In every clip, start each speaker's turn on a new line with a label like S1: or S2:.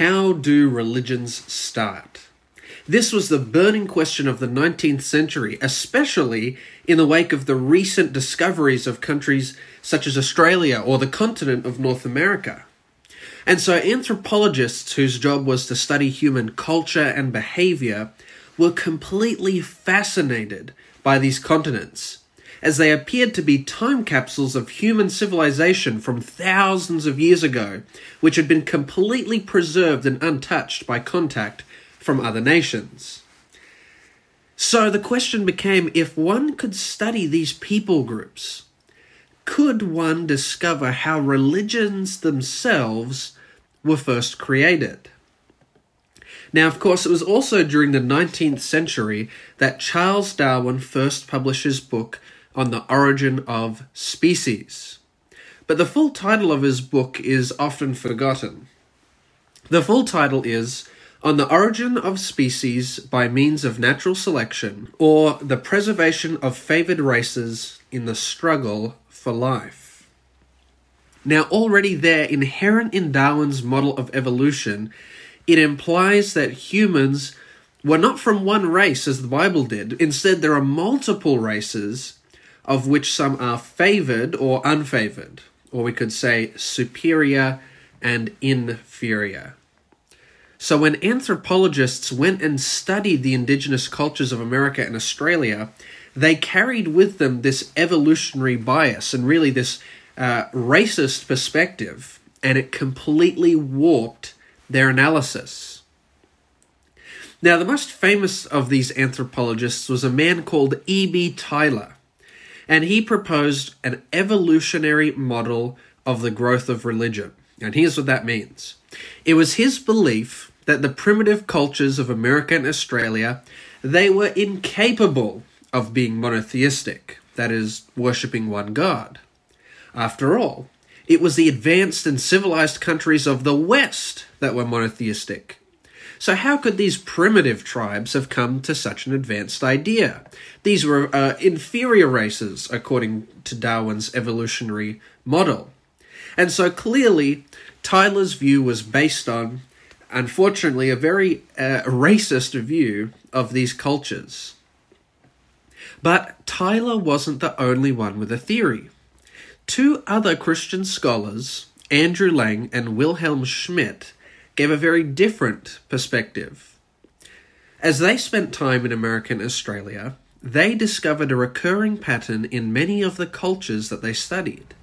S1: How do religions start? This was the burning question of the 19th century, especially in the wake of the recent discoveries of countries such as Australia or the continent of North America. And so anthropologists whose job was to study human culture and behavior were completely fascinated by these continents, as they appeared to be time capsules of human civilization from thousands of years ago, which had been completely preserved and untouched by contact from other nations. So the question became if one could study these people groups, could one discover how religions themselves were first created? Now, of course, it was also during the 19th century that Charles Darwin first published his book on the origin of species. But the full title of his book is often forgotten. The full title is On the Origin of Species by Means of Natural Selection, or The Preservation of Favored Races in the Struggle for Life. Now, already there, inherent in Darwin's model of evolution, it implies that humans were not from one race as the Bible did. Instead, there are multiple races, of which some are favored or unfavored, or we could say superior and inferior. So, when anthropologists went and studied the indigenous cultures of America and Australia, they carried with them this evolutionary bias and really this uh, racist perspective, and it completely warped their analysis. Now, the most famous of these anthropologists was a man called E.B. Tylor, and he proposed an evolutionary model of the growth of religion. And here's what that means it was his belief that the primitive cultures of America and Australia they were incapable of being monotheistic, that is, worshipping one God. After all, it was the advanced and civilized countries of the West that were monotheistic. So, how could these primitive tribes have come to such an advanced idea? These were uh, inferior races, according to Darwin's evolutionary model. And so, clearly, Tylor's view was based on, unfortunately, a very uh, racist view of these cultures. But Tyler wasn't the only one with a theory. Two other Christian scholars, Andrew Lang and Wilhelm Schmidt, gave a very different perspective. As they spent time in American Australia, they discovered a recurring pattern in many of the cultures that they studied.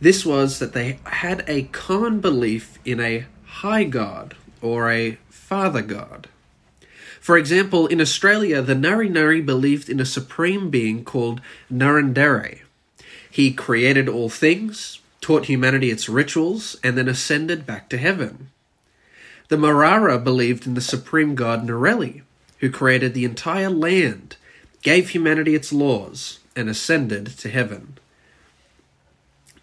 S1: This was that they had a common belief in a high god or a father god. For example, in Australia, the Ngari Ngari believed in a supreme being called Ngarrindjeri, he created all things, taught humanity its rituals, and then ascended back to heaven. The Marara believed in the supreme god Nareli, who created the entire land, gave humanity its laws, and ascended to heaven.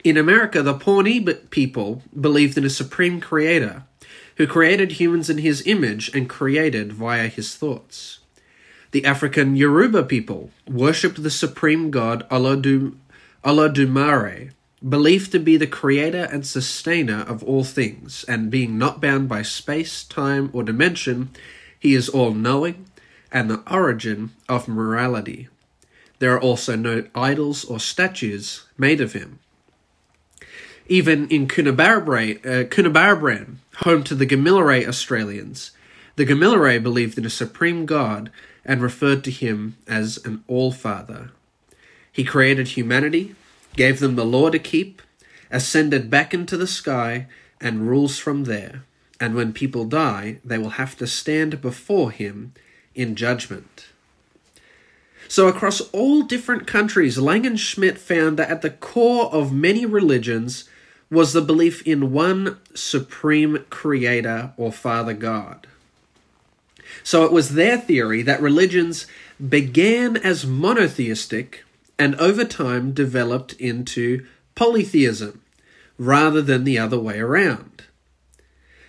S1: In America, the Pawnee people believed in a supreme creator who created humans in his image and created via his thoughts. The African Yoruba people worshipped the supreme god Olodum- Olodumare, believed to be the creator and sustainer of all things, and being not bound by space, time, or dimension, he is all knowing and the origin of morality. There are also no idols or statues made of him. Even in Coonabarabran, uh, home to the Gamilaroi Australians, the Gamilaroi believed in a supreme God and referred to him as an All Father. He created humanity, gave them the law to keep, ascended back into the sky, and rules from there. And when people die, they will have to stand before him in judgment. So, across all different countries, Lang and found that at the core of many religions was the belief in one supreme creator or Father God. So, it was their theory that religions began as monotheistic and over time developed into polytheism rather than the other way around.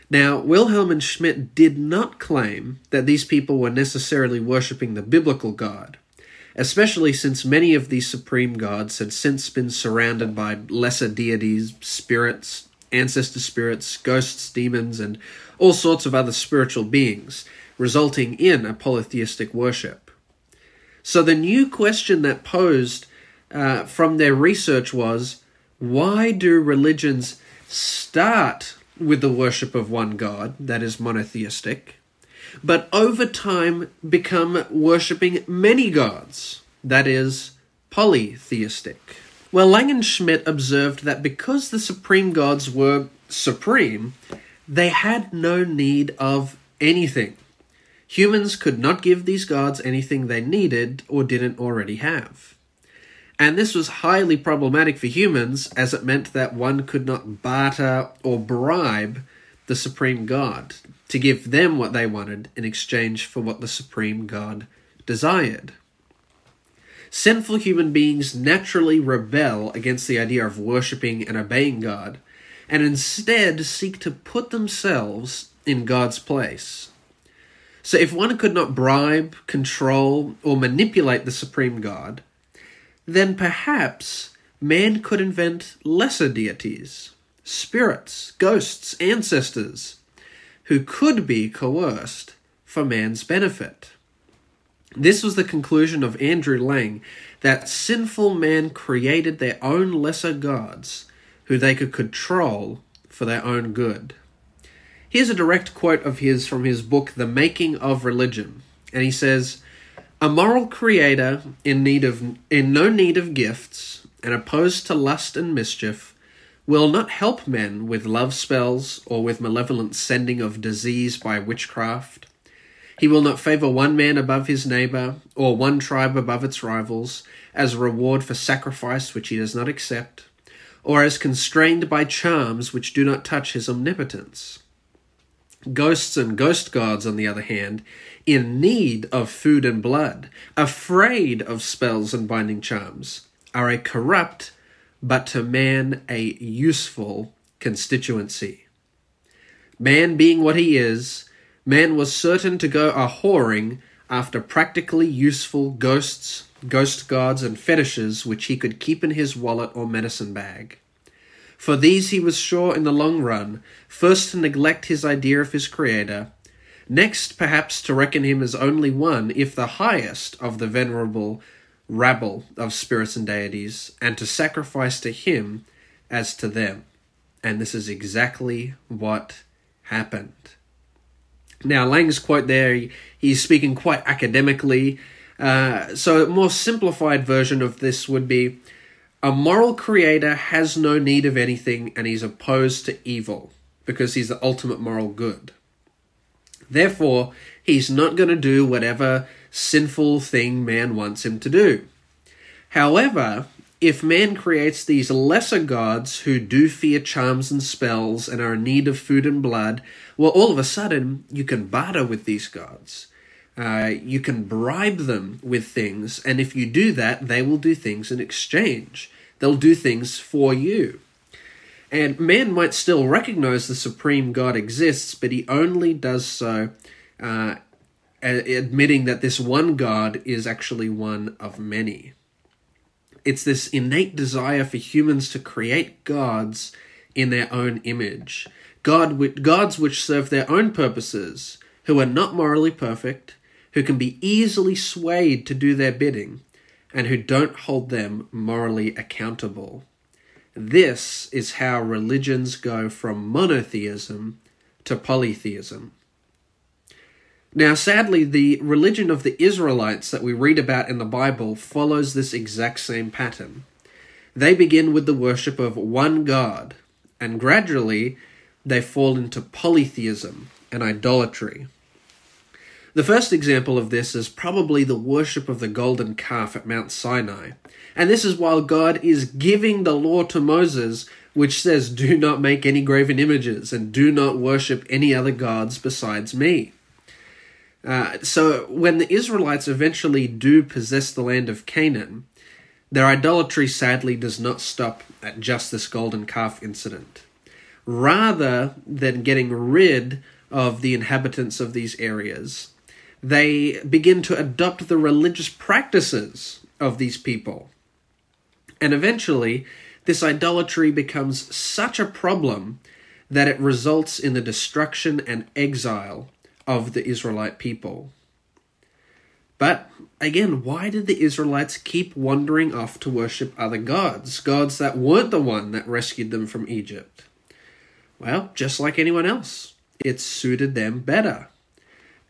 S1: Now, Wilhelm and Schmidt did not claim that these people were necessarily worshipping the biblical God, especially since many of these supreme gods had since been surrounded by lesser deities, spirits, ancestor spirits, ghosts, demons, and all sorts of other spiritual beings, resulting in a polytheistic worship. So the new question that posed uh, from their research was why do religions start with the worship of one God, that is monotheistic, but over time become worshipping many gods, that is polytheistic? Well, Lang and Schmidt observed that because the supreme gods were supreme, they had no need of anything. Humans could not give these gods anything they needed or didn't already have. And this was highly problematic for humans, as it meant that one could not barter or bribe the supreme god to give them what they wanted in exchange for what the supreme god desired. Sinful human beings naturally rebel against the idea of worshipping and obeying God, and instead seek to put themselves in God's place. So, if one could not bribe, control, or manipulate the supreme God, then perhaps man could invent lesser deities, spirits, ghosts, ancestors, who could be coerced for man's benefit. This was the conclusion of Andrew Lang that sinful man created their own lesser gods who they could control for their own good. Here's a direct quote of his from his book The Making of Religion, and he says, "A moral creator in need of in no need of gifts and opposed to lust and mischief will not help men with love spells or with malevolent sending of disease by witchcraft." He will not favor one man above his neighbor, or one tribe above its rivals, as a reward for sacrifice which he does not accept, or as constrained by charms which do not touch his omnipotence. Ghosts and ghost gods, on the other hand, in need of food and blood, afraid of spells and binding charms, are a corrupt, but to man a useful constituency. Man being what he is, Man was certain to go a whoring after practically useful ghosts, ghost gods, and fetishes which he could keep in his wallet or medicine bag. For these he was sure in the long run first to neglect his idea of his Creator, next perhaps to reckon him as only one, if the highest, of the venerable rabble of spirits and deities, and to sacrifice to him as to them. And this is exactly what happened. Now, Lang's quote there, he's speaking quite academically. Uh, so, a more simplified version of this would be a moral creator has no need of anything and he's opposed to evil because he's the ultimate moral good. Therefore, he's not going to do whatever sinful thing man wants him to do. However, if man creates these lesser gods who do fear charms and spells and are in need of food and blood, well, all of a sudden you can barter with these gods. Uh, you can bribe them with things, and if you do that, they will do things in exchange. They'll do things for you. And man might still recognize the supreme God exists, but he only does so uh, admitting that this one God is actually one of many. It's this innate desire for humans to create gods in their own image. God, gods which serve their own purposes, who are not morally perfect, who can be easily swayed to do their bidding, and who don't hold them morally accountable. This is how religions go from monotheism to polytheism. Now, sadly, the religion of the Israelites that we read about in the Bible follows this exact same pattern. They begin with the worship of one God, and gradually they fall into polytheism and idolatry. The first example of this is probably the worship of the golden calf at Mount Sinai. And this is while God is giving the law to Moses, which says, Do not make any graven images and do not worship any other gods besides me. Uh, so when the Israelites eventually do possess the land of Canaan, their idolatry sadly does not stop at just this golden calf incident. Rather than getting rid of the inhabitants of these areas, they begin to adopt the religious practices of these people. And eventually, this idolatry becomes such a problem that it results in the destruction and exile of the Israelite people. But again, why did the Israelites keep wandering off to worship other gods? Gods that weren't the one that rescued them from Egypt? Well, just like anyone else, it suited them better.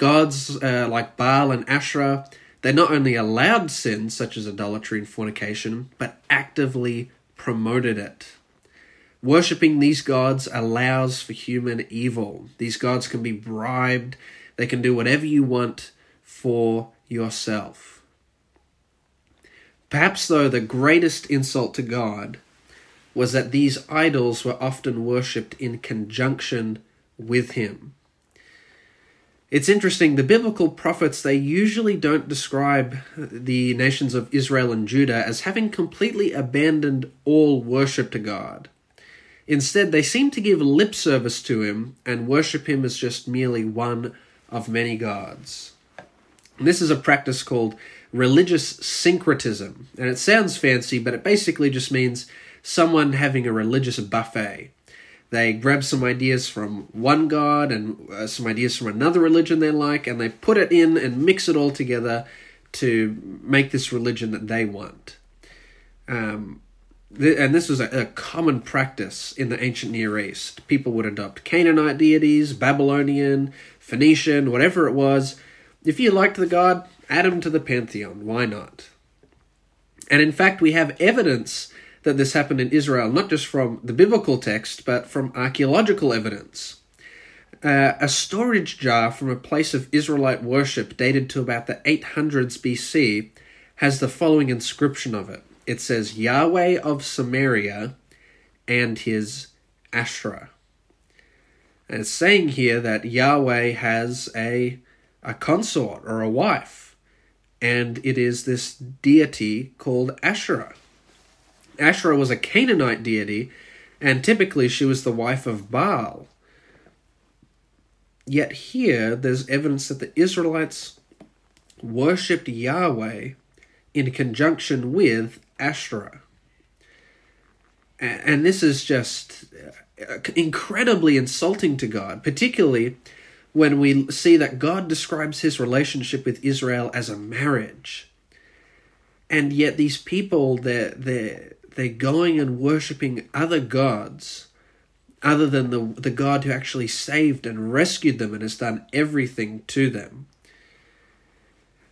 S1: Gods uh, like Baal and Asherah, they not only allowed sins such as idolatry and fornication, but actively promoted it. Worshipping these gods allows for human evil. These gods can be bribed, they can do whatever you want for yourself. Perhaps, though, the greatest insult to God was that these idols were often worshipped in conjunction with Him. It's interesting, the biblical prophets, they usually don't describe the nations of Israel and Judah as having completely abandoned all worship to God. Instead, they seem to give lip service to Him and worship Him as just merely one of many gods. This is a practice called religious syncretism. And it sounds fancy, but it basically just means someone having a religious buffet. They grab some ideas from one god and uh, some ideas from another religion they like, and they put it in and mix it all together to make this religion that they want. Um, th- and this was a, a common practice in the ancient Near East. People would adopt Canaanite deities, Babylonian, Phoenician, whatever it was, if you liked the god, add him to the pantheon. Why not? And in fact, we have evidence that this happened in Israel, not just from the biblical text, but from archaeological evidence. Uh, a storage jar from a place of Israelite worship dated to about the 800s BC has the following inscription of it. It says, Yahweh of Samaria and his Asherah. And it's saying here that Yahweh has a a consort or a wife, and it is this deity called Asherah. Asherah was a Canaanite deity, and typically she was the wife of Baal. Yet here there's evidence that the Israelites worshipped Yahweh in conjunction with Asherah. And this is just uh, incredibly insulting to God, particularly when we see that God describes his relationship with Israel as a marriage. And yet these people they're they're they're going and worshipping other gods other than the the God who actually saved and rescued them and has done everything to them.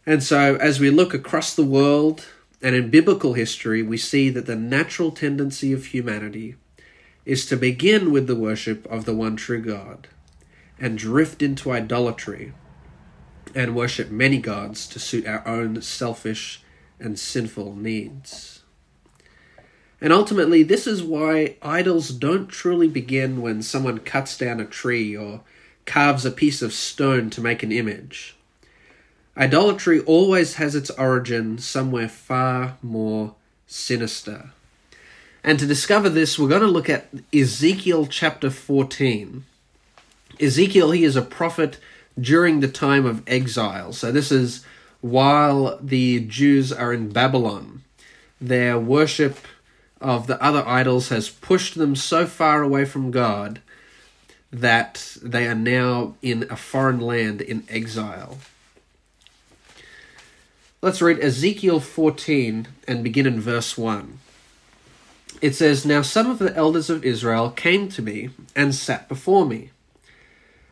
S1: And so as we look across the world and in biblical history, we see that the natural tendency of humanity is to begin with the worship of the one true God and drift into idolatry and worship many gods to suit our own selfish and sinful needs. And ultimately, this is why idols don't truly begin when someone cuts down a tree or carves a piece of stone to make an image. Idolatry always has its origin somewhere far more sinister. And to discover this, we're going to look at Ezekiel chapter 14. Ezekiel, he is a prophet during the time of exile. So this is while the Jews are in Babylon. Their worship of the other idols has pushed them so far away from God that they are now in a foreign land in exile. Let's read Ezekiel 14 and begin in verse 1. It says, Now some of the elders of Israel came to me and sat before me.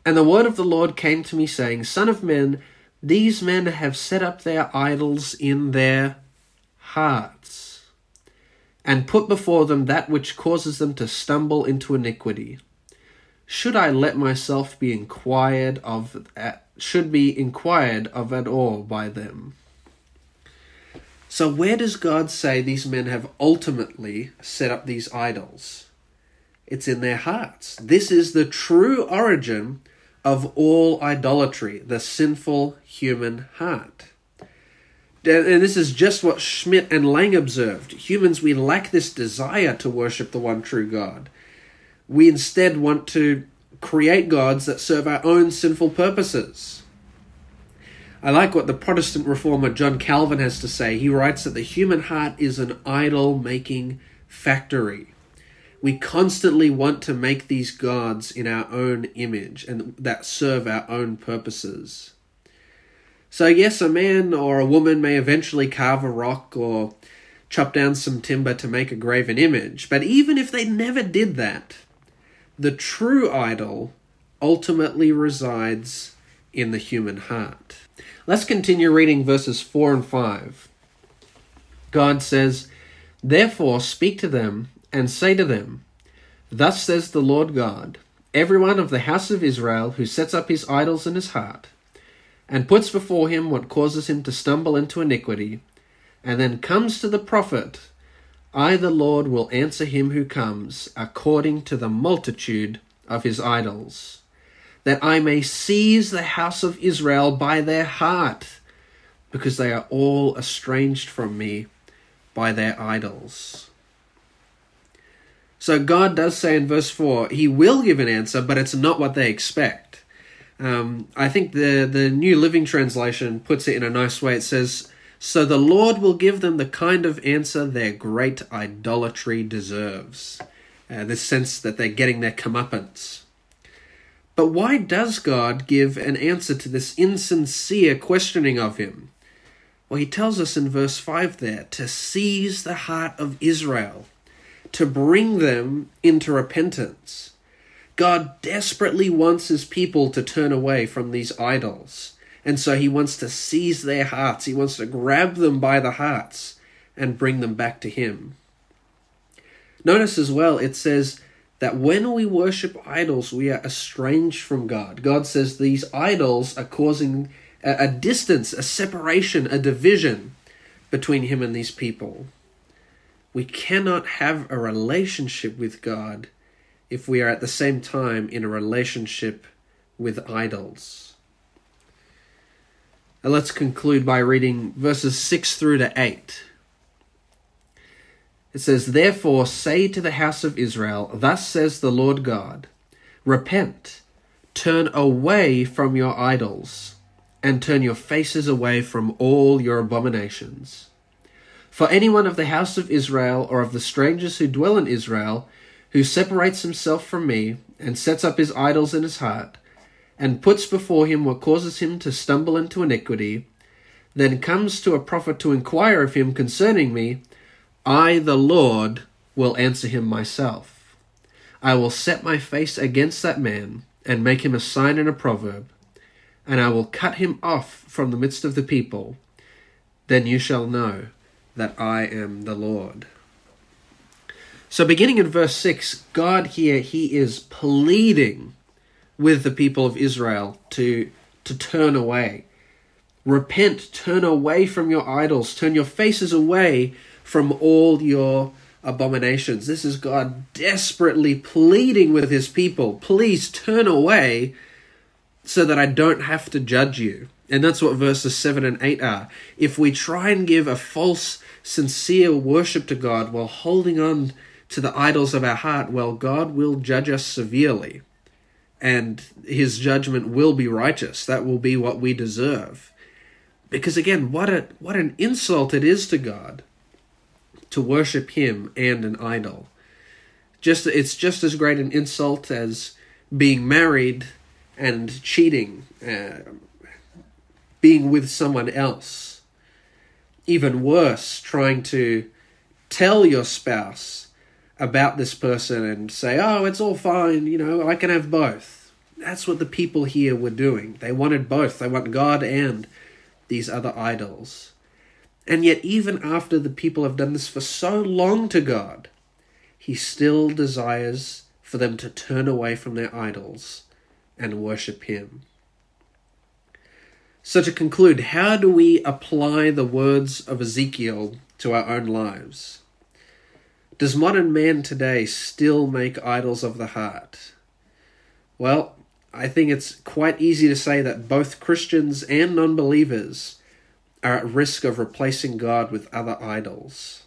S1: And the word of the Lord came to me, saying, Son of man, these men have set up their idols in their hearts, and put before them that which causes them to stumble into iniquity. Should I let myself be inquired of, should be inquired of at all by them? So, where does God say these men have ultimately set up these idols? It's in their hearts. This is the true origin of all idolatry, the sinful human heart. And this is just what Schmidt and Lang observed. Humans, we lack this desire to worship the one true God. We instead want to create gods that serve our own sinful purposes. I like what the Protestant reformer John Calvin has to say. He writes that the human heart is an idol making factory we constantly want to make these gods in our own image and that serve our own purposes. So, yes, a man or a woman may eventually carve a rock or chop down some timber to make a graven image, but even if they never did that, the true idol ultimately resides in the human heart. Let's continue reading verses 4 and 5. God says, Therefore speak to them and say to them, Thus says the Lord God, every one of the house of Israel who sets up his idols in his heart, and puts before him what causes him to stumble into iniquity, and then comes to the prophet, I the Lord will answer him who comes according to the multitude of his idols, that I may seize the house of Israel by their heart, because they are all estranged from me by their idols. So God does say in verse 4, He will give an answer, but it's not what they expect. Um, I think the, the New Living Translation puts it in a nice way. It says, So the Lord will give them the kind of answer their great idolatry deserves. Uh, this sense that they're getting their comeuppance. But why does God give an answer to this insincere questioning of Him? Well, He tells us in verse 5 there to seize the heart of Israel to bring them into repentance. God desperately wants his people to turn away from these idols. And so he wants to seize their hearts. He wants to grab them by the hearts and bring them back to him. Notice as well, it says that when we worship idols, we are estranged from God. God says these idols are causing a, distance, a separation, a division between him and these people. We cannot have a relationship with God if we are at the same time in a relationship with idols. Now let's conclude by reading verses 6 through to 8. It says, Therefore say to the house of Israel, Thus says the Lord God, Repent, turn away from your idols, and turn your faces away from all your abominations. For anyone of the house of Israel or of the strangers who dwell in Israel, who separates himself from me, and sets up his idols in his heart, and puts before him what causes him to stumble into iniquity, then comes to a prophet to inquire of him concerning me, I, the Lord, will answer him myself. I will set my face against that man, and make him a sign and a proverb, and I will cut him off from the midst of the people. Then you shall know that I am the Lord. So, beginning in verse 6, God here, He is pleading with the people of Israel to, to turn away. Repent, turn away from your idols, turn your faces away from all your abominations. This is God desperately pleading with His people. Please turn away so that I don't have to judge you. And that's what verses 7 and 8 are. If we try and give a false sincere worship to God while holding on to the idols of our heart, well, God will judge us severely. And his judgment will be righteous. That will be what we deserve. Because again, what a what an insult it is to God to worship him and an idol. Just it's just as great an insult as being married and cheating, uh, being with someone else even worse, trying to tell your spouse about this person and say, oh, it's all fine, you know, I can have both. That's what the people here were doing. They wanted both. They want God and these other idols. And yet, even after the people have done this for so long to God, He still desires for them to turn away from their idols and worship Him. So, to conclude, how do we apply the words of Ezekiel to our own lives? Does modern man today still make idols of the heart? Well, I think it's quite easy to say that both Christians and non believers are at risk of replacing God with other idols.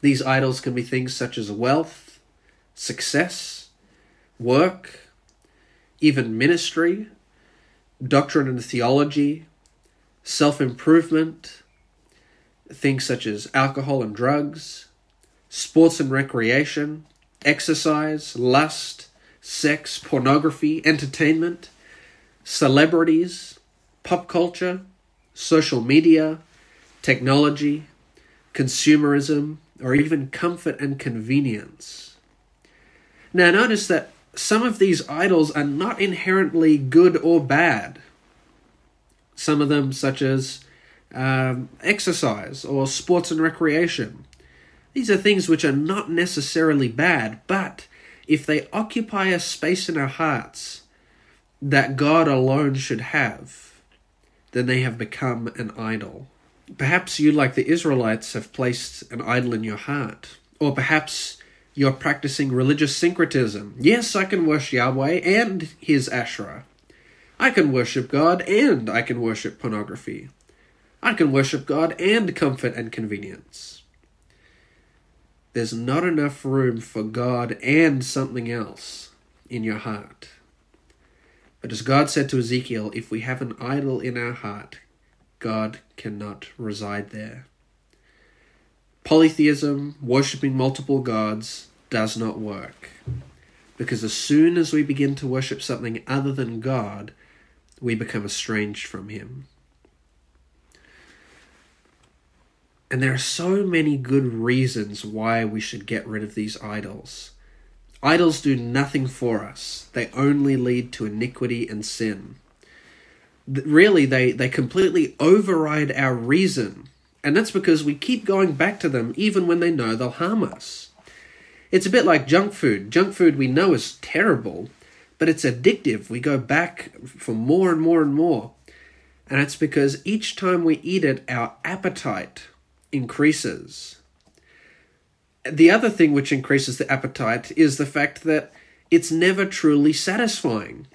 S1: These idols can be things such as wealth, success, work, even ministry, doctrine and theology, self improvement, things such as alcohol and drugs, sports and recreation, exercise, lust, sex, pornography, entertainment, celebrities, pop culture, social media, technology, consumerism, or even comfort and convenience. Now, notice that some of these idols are not inherently good or bad. Some of them, such as um, exercise or sports and recreation, these are things which are not necessarily bad, but if they occupy a space in our hearts that God alone should have, then they have become an idol. Perhaps you, like the Israelites, have placed an idol in your heart. Or perhaps you're practicing religious syncretism. Yes, I can worship Yahweh and his Asherah. I can worship God and I can worship pornography. I can worship God and comfort and convenience. There's not enough room for God and something else in your heart. But as God said to Ezekiel, if we have an idol in our heart, God cannot reside there. Polytheism, worshipping multiple gods, does not work. Because as soon as we begin to worship something other than God, we become estranged from Him. And there are so many good reasons why we should get rid of these idols. Idols do nothing for us, they only lead to iniquity and sin. Really they they completely override our reason. And that's because we keep going back to them even when they know they'll harm us. It's a bit like junk food. Junk food we know is terrible but it's addictive. We go back for more and more and more. And it's because each time we eat it our appetite increases the other thing which increases the appetite is the fact that it's never truly satisfying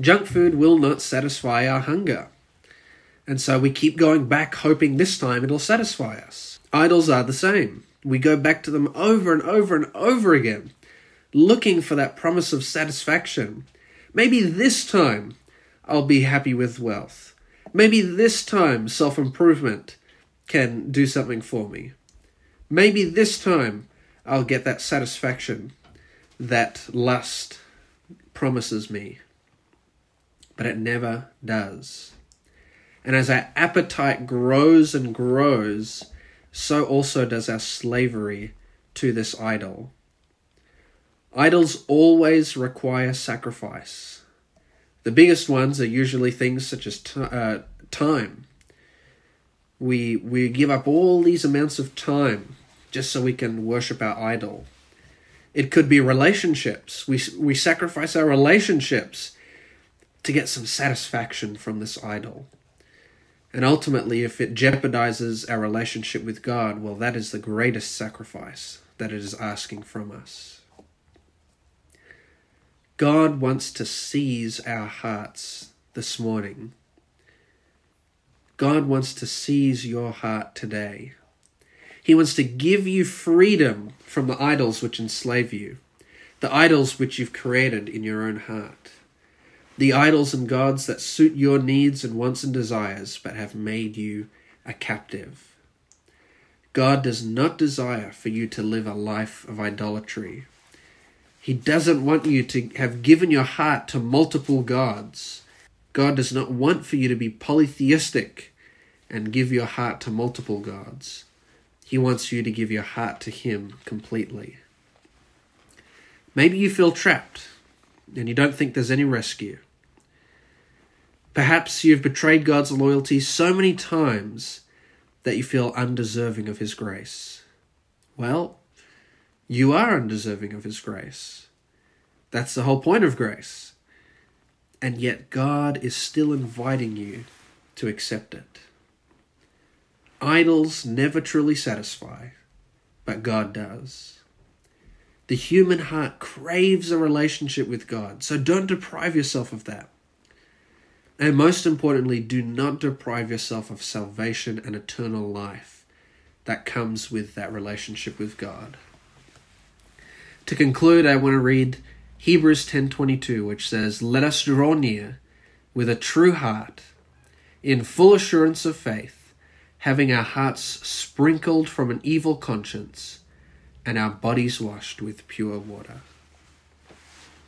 S1: Junk food will not satisfy our hunger. And so we keep going back, hoping this time it'll satisfy us. Idols are the same. We go back to them over and over and over again, looking for that promise of satisfaction. Maybe this time I'll be happy with wealth. Maybe this time self improvement can do something for me. Maybe this time I'll get that satisfaction that lust promises me but it never does. And as our appetite grows and grows, so also does our slavery to this idol. Idols always require sacrifice. The biggest ones are usually things such as t- uh, time. We, we give up all these amounts of time just so we can worship our idol. It could be relationships. We, we sacrifice our relationships to get some satisfaction from this idol. And ultimately, if it jeopardizes our relationship with God, well, that is the greatest sacrifice that it is asking from us. God wants to seize our hearts this morning. God wants to seize your heart today. He wants to give you freedom from the idols which enslave you, the idols which you've created in your own heart the idols and gods that suit your needs and wants and desires, but have made you a captive. God does not desire for you to live a life of idolatry. He doesn't want you to have given your heart to multiple gods. God does not want for you to be polytheistic and give your heart to multiple gods. He wants you to give your heart to Him completely. Maybe you feel trapped and you don't think there's any rescue. Perhaps you've betrayed God's loyalty so many times that you feel undeserving of His grace. Well, you are undeserving of His grace. That's the whole point of grace. And yet, God is still inviting you to accept it. Idols never truly satisfy, but God does. The human heart craves a relationship with God, so don't deprive yourself of that. And most importantly, do not deprive yourself of salvation and eternal life that comes with that relationship with God. To conclude, I want to read Hebrews 10:22, which says, "Let us draw near with a true heart, in full assurance of faith, having our hearts sprinkled from an evil conscience, and our bodies washed with pure water.